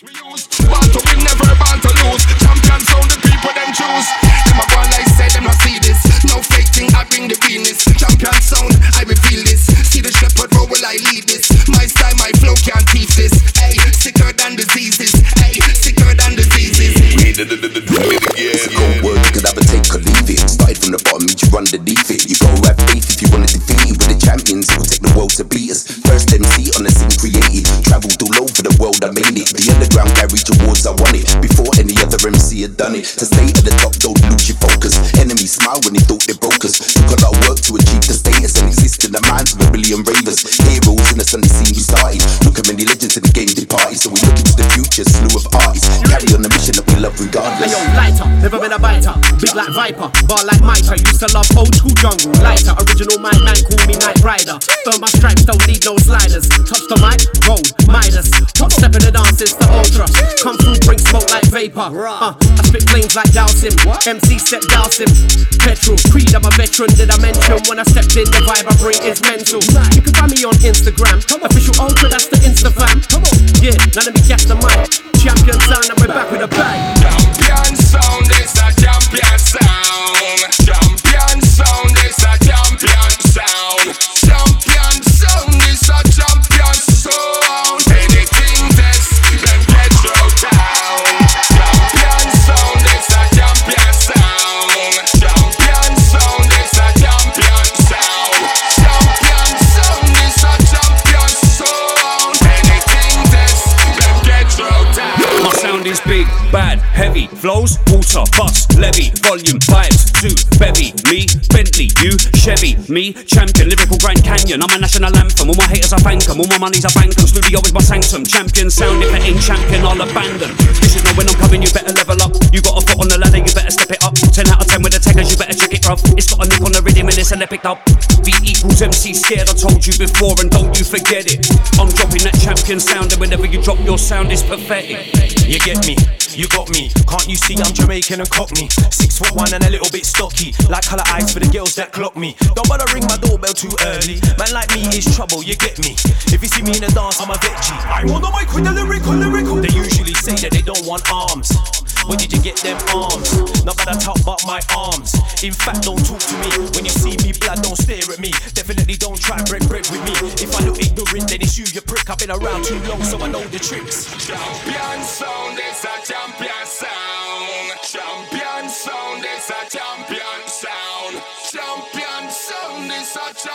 we use. Born to win, never born to lose. Champions sound the people them choose. Them a go like say them not see this. No fake thing, I bring the Venus. Champion sound, I will feel this. See the shepherd, row will I lead this? My style, my flow can't teach this. Hey, sicker than diseases. Hey, sicker than diseases. We it again. It's a cold word, you could have a take or leave it. Started from the bottom, meet you underneath it. You gotta have faith if you wanna defeat it. With the champions, who'll take the world to beat us. First MC on the scene created. Travelled all over the world, I made it. The underground garage awards, I won it. Before any other MC had done it. To stay at the top, don't lose your focus. Enemies smile when they thought they broke us. Took a lot of work to achieve the status and exist in the minds of a billion ravers. Heroes in the Sunday scene we started. Look how the in the game. So we look into the future, slew of artists. Carry on the mission that we love regardless. Ayo, lighter, never been a biter. Big like Viper, bar like Mitre. Used to love old school jungle. Lighter, original my man, call me Night Rider. Throw my stripes, don't need no sliders. Touch the mic, roll, Midas. Top step in the dance, it's the ultra. Come vapor. Uh, I spit flames like dousing. MC set dousing. Petrol, Creed, I'm a veteran. Did I mention when I stepped in, the vibe I bring is mental. You can find me on Instagram. Official Ultra, that's the Insta fam. Yeah, now let me gas the mic. Champion sound, and we're back with a bang. Sound is big, bad, heavy, flows, water, bus, levy, volume, vibes, suit, bevy, me, Bentley, you, Chevy, me, champion, lyrical Grand Canyon, I'm a national anthem, all my haters I thank all my money's I bank 'em, studio is my sanctum, champion sound, if it ain't champion, I'll abandon. You should know when I'm coming, you better level up, you got a foot on the ladder, you better step it up, 10 out of 10 with the taggers, you better check rough, it's got a nick on the rhythm and it's an epic up, V equals MC scared, I told you before and don't you forget it, I'm dropping that champion sound and whenever you drop your sound, it's pathetic. You get me, you got me. Can't you see I'm Jamaican and cockney? Six foot one and a little bit stocky. Like colour eyes for the girls that clock me. Don't bother ring my doorbell too early. Man like me is trouble, you get me. If you see me in a dance, I'm a veggie. I'm on the mic with the lyrical, lyrical. They usually say that they don't want arms. Where did you get them arms? Not that I talk about my arms. In fact, don't talk to me. When you see me blood, don't stare at me. Definitely don't try break break with me. If I look ignorant, then it's you, you prick. I've been around too long, so I know the tricks. Champion sound is a. Champion